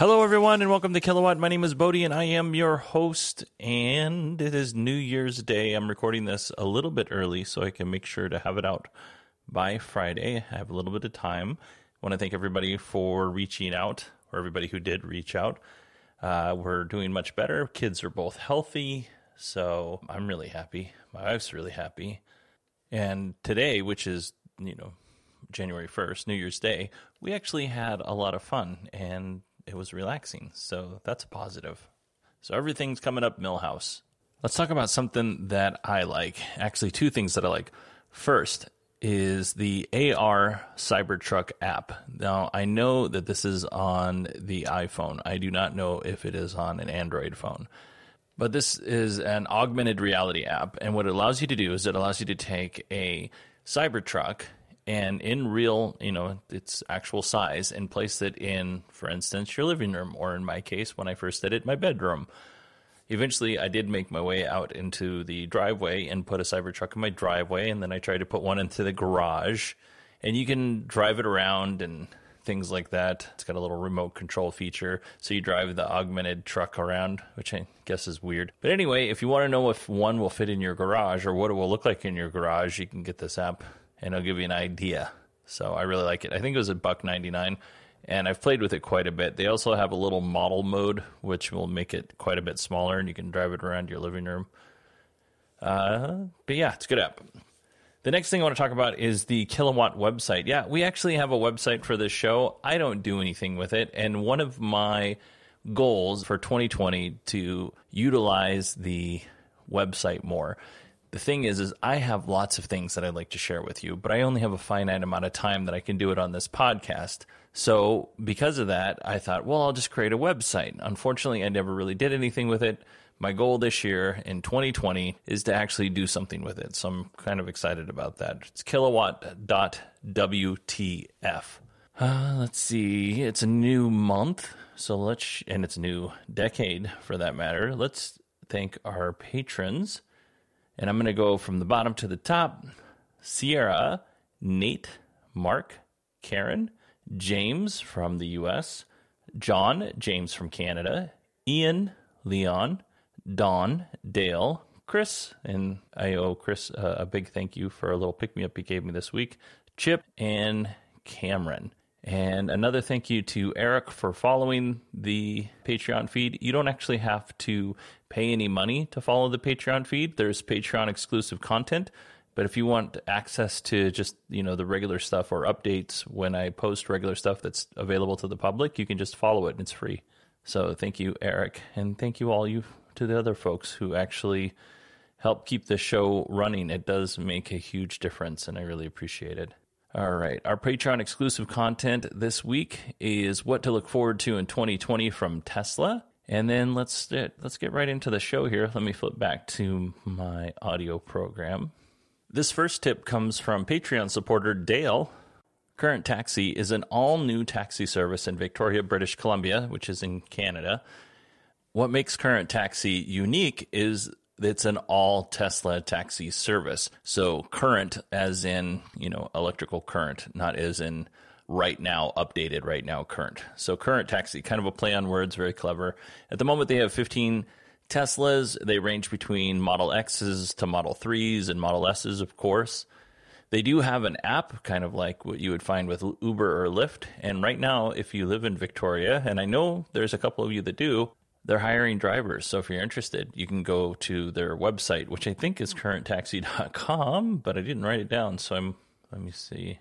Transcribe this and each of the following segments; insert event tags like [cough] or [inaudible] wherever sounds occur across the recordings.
Hello, everyone, and welcome to Kilowatt. My name is Bodie, and I am your host. And it is New Year's Day. I'm recording this a little bit early so I can make sure to have it out by Friday. I have a little bit of time. I want to thank everybody for reaching out, or everybody who did reach out. Uh, we're doing much better. Kids are both healthy, so I'm really happy. My wife's really happy. And today, which is, you know, January 1st, New Year's Day, we actually had a lot of fun and it was relaxing. So that's a positive. So everything's coming up Milhouse. Let's talk about something that I like. Actually, two things that I like. First is the AR Cybertruck app. Now, I know that this is on the iPhone. I do not know if it is on an Android phone. But this is an augmented reality app. And what it allows you to do is it allows you to take a Cybertruck and in real, you know, its actual size and place it in, for instance, your living room, or in my case, when I first did it, my bedroom. Eventually, I did make my way out into the driveway and put a Cybertruck in my driveway, and then I tried to put one into the garage. And you can drive it around and things like that. It's got a little remote control feature, so you drive the augmented truck around, which I guess is weird. But anyway, if you want to know if one will fit in your garage or what it will look like in your garage, you can get this app and it'll give you an idea. So I really like it. I think it was a buck 99 and I've played with it quite a bit. They also have a little model mode which will make it quite a bit smaller and you can drive it around your living room. Uh, but yeah, it's a good app. The next thing I want to talk about is the Kilowatt website. Yeah, we actually have a website for this show. I don't do anything with it, and one of my goals for 2020 to utilize the website more the thing is is i have lots of things that i'd like to share with you but i only have a finite amount of time that i can do it on this podcast. So because of that i thought well i'll just create a website. Unfortunately i never really did anything with it. My goal this year in 2020 is to actually do something with it. So i'm kind of excited about that. It's kilowatt.wtf uh, let's see. It's a new month. So let's and it's a new decade for that matter. Let's thank our patrons and I'm going to go from the bottom to the top Sierra, Nate, Mark, Karen, James from the US, John, James from Canada, Ian, Leon, Don, Dale, Chris, and I owe Chris a big thank you for a little pick me up he gave me this week, Chip, and Cameron. And another thank you to Eric for following the Patreon feed. You don't actually have to pay any money to follow the Patreon feed. There's Patreon exclusive content. But if you want access to just, you know, the regular stuff or updates when I post regular stuff that's available to the public, you can just follow it and it's free. So thank you, Eric, and thank you all you to the other folks who actually help keep the show running. It does make a huge difference and I really appreciate it. All right. Our Patreon exclusive content this week is what to look forward to in 2020 from Tesla. And then let's let's get right into the show here. Let me flip back to my audio program. This first tip comes from Patreon supporter Dale. Current Taxi is an all-new taxi service in Victoria, British Columbia, which is in Canada. What makes Current Taxi unique is it's an all Tesla taxi service. So current as in, you know, electrical current, not as in right now updated right now current. So current taxi, kind of a play on words, very clever. At the moment they have 15 Teslas. They range between Model X's to Model 3s and Model S's, of course. They do have an app, kind of like what you would find with Uber or Lyft. And right now, if you live in Victoria, and I know there's a couple of you that do, they're hiring drivers. So if you're interested, you can go to their website, which I think is currenttaxi.com, but I didn't write it down. So I'm, let me see,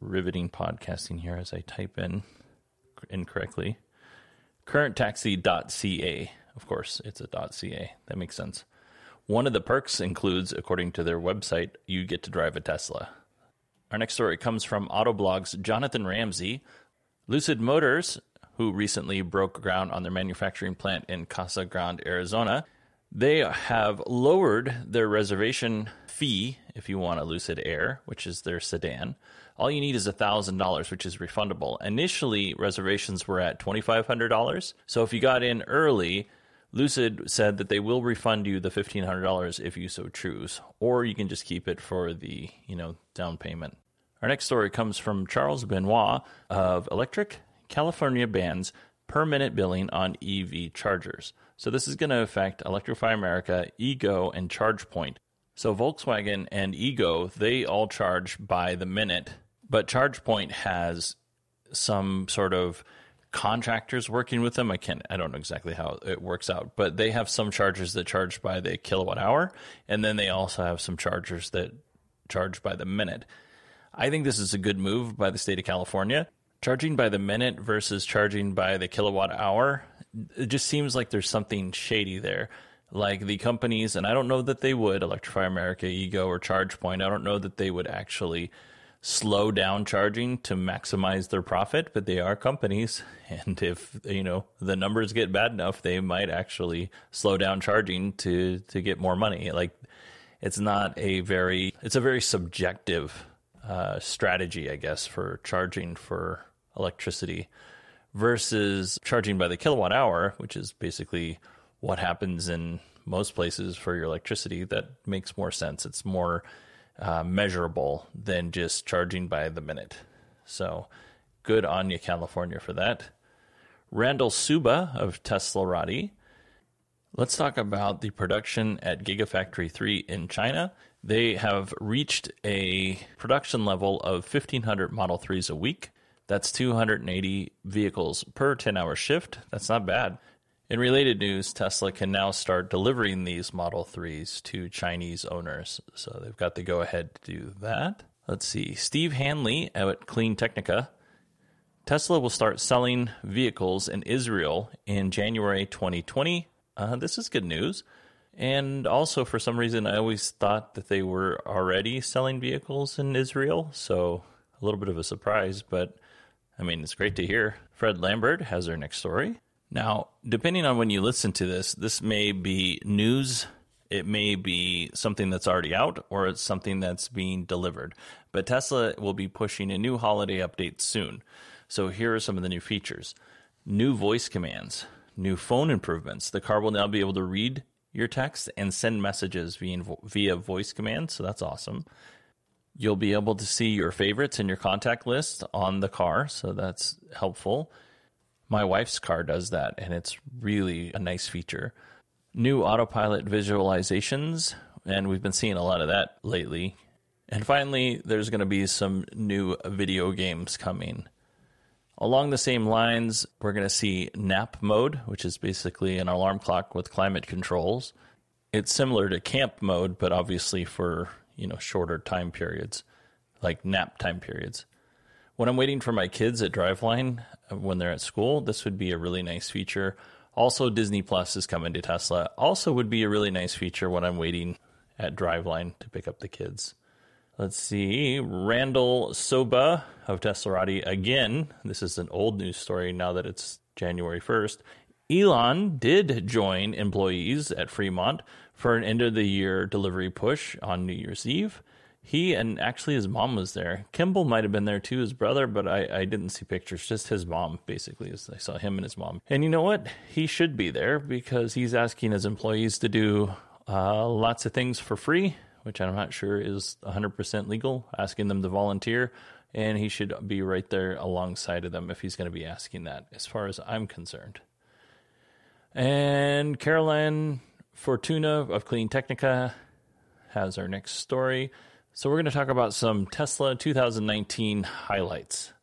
riveting podcasting here as I type in incorrectly. Currenttaxi.ca. Of course, it's a .ca. That makes sense. One of the perks includes, according to their website, you get to drive a Tesla. Our next story comes from Autoblog's Jonathan Ramsey. Lucid Motors, who recently broke ground on their manufacturing plant in Casa Grande, Arizona, they have lowered their reservation fee if you want a Lucid Air, which is their sedan. All you need is $1,000, which is refundable. Initially, reservations were at $2,500. So if you got in early, Lucid said that they will refund you the $1,500 if you so choose, or you can just keep it for the, you know, down payment. Our next story comes from Charles Benoit of Electrek. California bans per minute billing on EV chargers. So this is going to affect Electrify America, EVgo, and ChargePoint. So Volkswagen and EVgo, they all charge by the minute, but ChargePoint has some sort of contractors working with them. I can't, I don't know exactly how it works out, but they have some chargers that charge by the kilowatt hour, and then they also have some chargers that charge by the minute. I think this is a good move by the state of California. Charging by the minute versus charging by the kilowatt hour, it just seems like there's something shady there. Like the companies, and I don't know that they would, Electrify America, EVgo, or ChargePoint, I don't know that they would actually slow down charging to maximize their profit, but they are companies. [laughs] And if, you know, the numbers get bad enough, they might actually slow down charging to, to get more money. Like it's not a very, it's a very subjective uh, strategy, I guess, for charging for electricity versus charging by the kilowatt hour, which is basically what happens in most places for your electricity. That makes more sense. It's more uh, measurable than just charging by the minute. So good on you, California, for that. Randall Suba of Teslarati. Let's talk about the production at Gigafactory 3 in China. They have reached a production level of 1,500 Model 3s a week. That's 280 vehicles per 10 hour shift. That's not bad. In related news, Tesla can now start delivering these Model 3s to Chinese owners. So they've got the go ahead to do that. Let's see. Steve Hanley at Clean Technica. Tesla will start selling vehicles in Israel in January 2020. Uh, this is good news. And also, for some reason, I always thought that they were already selling vehicles in Israel. So a little bit of a surprise, but I mean, it's great to hear. Fred Lambert has our next story. Now, depending on when you listen to this, this may be news, it may be something that's already out, or it's something that's being delivered. But Tesla will be pushing a new holiday update soon. So here are some of the new features new voice commands, new phone improvements. The car will now be able to read your text and send messages via, via voice commands. So that's awesome. You'll be able to see your favorites in your contact list on the car. So that's helpful. My wife's car does that, and it's really a nice feature. New autopilot visualizations, and we've been seeing a lot of that lately. And finally, there's going to be some new video games coming. Along the same lines, we're going to see nap mode, which is basically an alarm clock with climate controls. It's similar to camp mode, but obviously for, you know, shorter time periods, like nap time periods. When I'm waiting for my kids at Driveline uh, when they're at school, this would be a really nice feature. Also, Disney Plus is coming to Tesla. Also, would be a really nice feature when I'm waiting at Driveline to pick up the kids. Let's see. Randall Soba of Teslarati again. This is an old news story now that it's January 1st. Elon did join employees at Fremont for an end of the year delivery push on New Year's Eve. He and actually his mom was there. Kimball might have been there too, his brother, but I, I didn't see pictures. Just his mom, basically. As I saw him and his mom. And you know what? He should be there because he's asking his employees to do uh, lots of things for free, which I'm not sure is 100% legal, asking them to volunteer. And he should be right there alongside of them if he's going to be asking that, as far as I'm concerned. And Carolyn Fortuna of Clean Technica has our next story. So, we're going to talk about some Tesla 2019 highlights.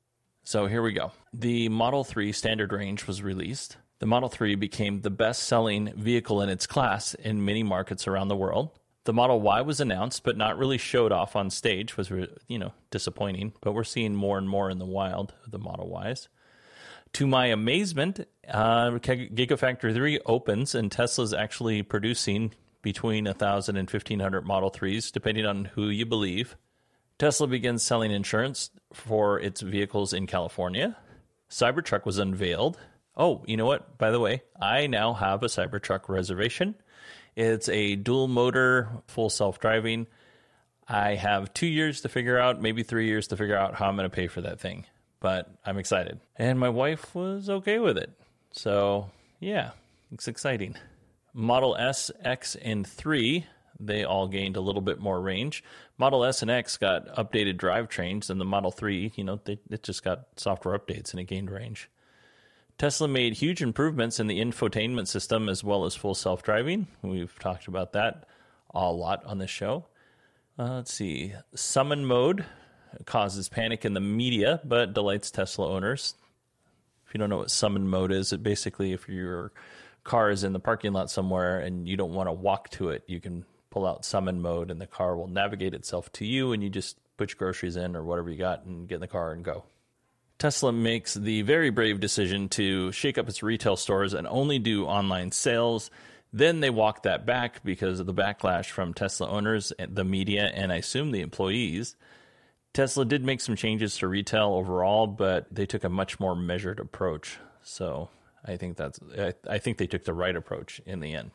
So, here we go. The Model 3 standard range was released. The Model 3 became the best selling vehicle in its class in many markets around the world. The Model Y was announced, but not really showed off on stage, was you know disappointing. But we're seeing more and more in the wild of the Model Ys. To my amazement, uh, Gigafactory 3 opens, and Tesla's actually producing between 1,000 and 1,500 Model 3s, depending on who you believe. Tesla begins selling insurance for its vehicles in California. Cybertruck was unveiled. Oh, you know what? By the way, I now have a Cybertruck reservation. It's a dual motor, full self driving. I have two years to figure out, maybe three years to figure out how I'm going to pay for that thing, but I'm excited. And my wife was okay with it. So, yeah, it's exciting. Model S, X, and 3, they all gained a little bit more range. Model S and X got updated drivetrains, and the Model 3, you know, they, it just got software updates and it gained range. Tesla made huge improvements in the infotainment system as well as full self driving. We've talked about that a lot on this show. Uh, let's see. Summon mode causes panic in the media, but delights Tesla owners. If you don't know what summon mode is, it basically, if you're car is in the parking lot somewhere and you don't want to walk to it, you can pull out summon mode and the car will navigate itself to you and you just put your groceries in or whatever you got and get in the car and go. Tesla makes the very brave decision to shake up its retail stores and only do online sales. Then they walk that back because of the backlash from Tesla owners, the media, and I assume the employees. Tesla did make some changes to retail overall, but they took a much more measured approach. So I think that's I, I think they took the right approach in the end.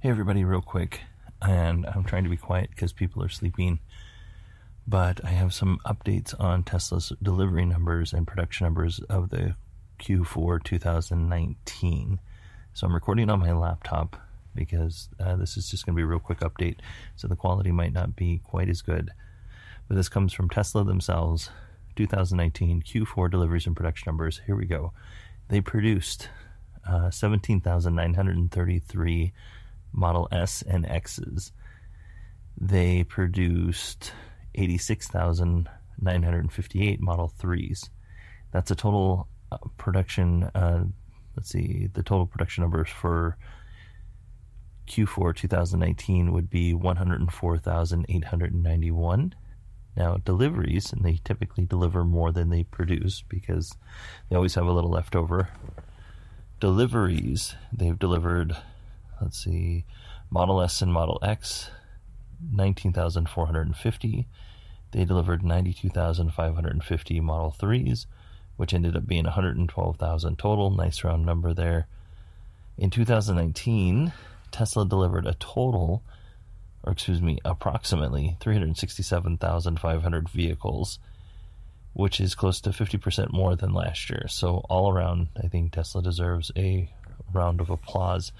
Hey everybody, real quick, and I'm trying to be quiet because people are sleeping. But I have some updates on Tesla's delivery numbers and production numbers of the Q4 2019. So I'm recording on my laptop because uh, this is just going to be a real quick update. So the quality might not be quite as good. But this comes from Tesla themselves 2019 Q4 deliveries and production numbers. Here we go. They produced uh, 17,933 Model S and X's. They produced 86,958 Model 3s. That's a total uh, production. Uh, let's see, the total production numbers for Q4 2019 would be 104,891. Now, deliveries, and they typically deliver more than they produce because they always have a little leftover. Deliveries, they've delivered, let's see, Model S and Model X, 19,450. They delivered 92,550 Model 3s, which ended up being 112,000 total. Nice round number there. In 2019, Tesla delivered a total or excuse me, approximately 367,500 vehicles, which is close to 50% more than last year. So, all around, I think Tesla deserves a round of applause.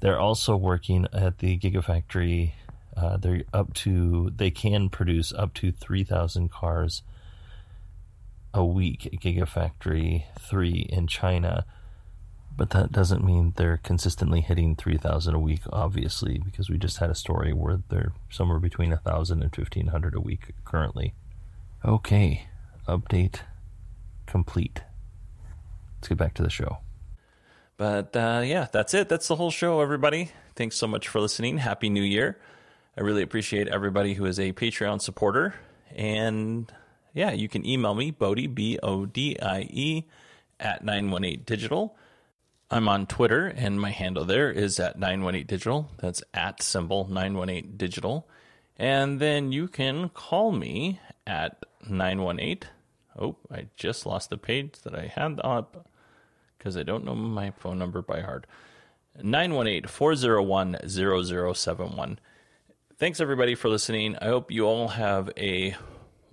They're also working at the Gigafactory. Uh, they're up to, they can produce up to 3,000 cars a week at Gigafactory 3 in China but that doesn't mean they're consistently hitting 3000 a week obviously because we just had a story where they're somewhere between 1000 and 1500 a week currently. Okay update complete. Let's get back to the show. But uh, yeah that's it. That's the whole show everybody. Thanks so much for listening. Happy new year. I really appreciate everybody who is a patreon supporter. And yeah you can email me bodie b-o-d-i-e at 918 digital I'm on Twitter, and my handle there is at 918digital. That's at symbol 918digital. And then you can call me at 918. Oh, I just lost the page that I had up because I don't know my phone number by heart. 918 401 0071. Thanks everybody for listening. I hope you all have a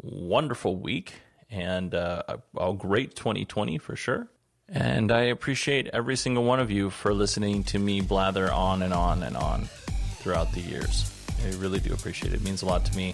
wonderful week and uh, a, a great 2020 for sure. And I appreciate every single one of you for listening to me blather on and on and on throughout the years. I really do appreciate it. It means a lot to me.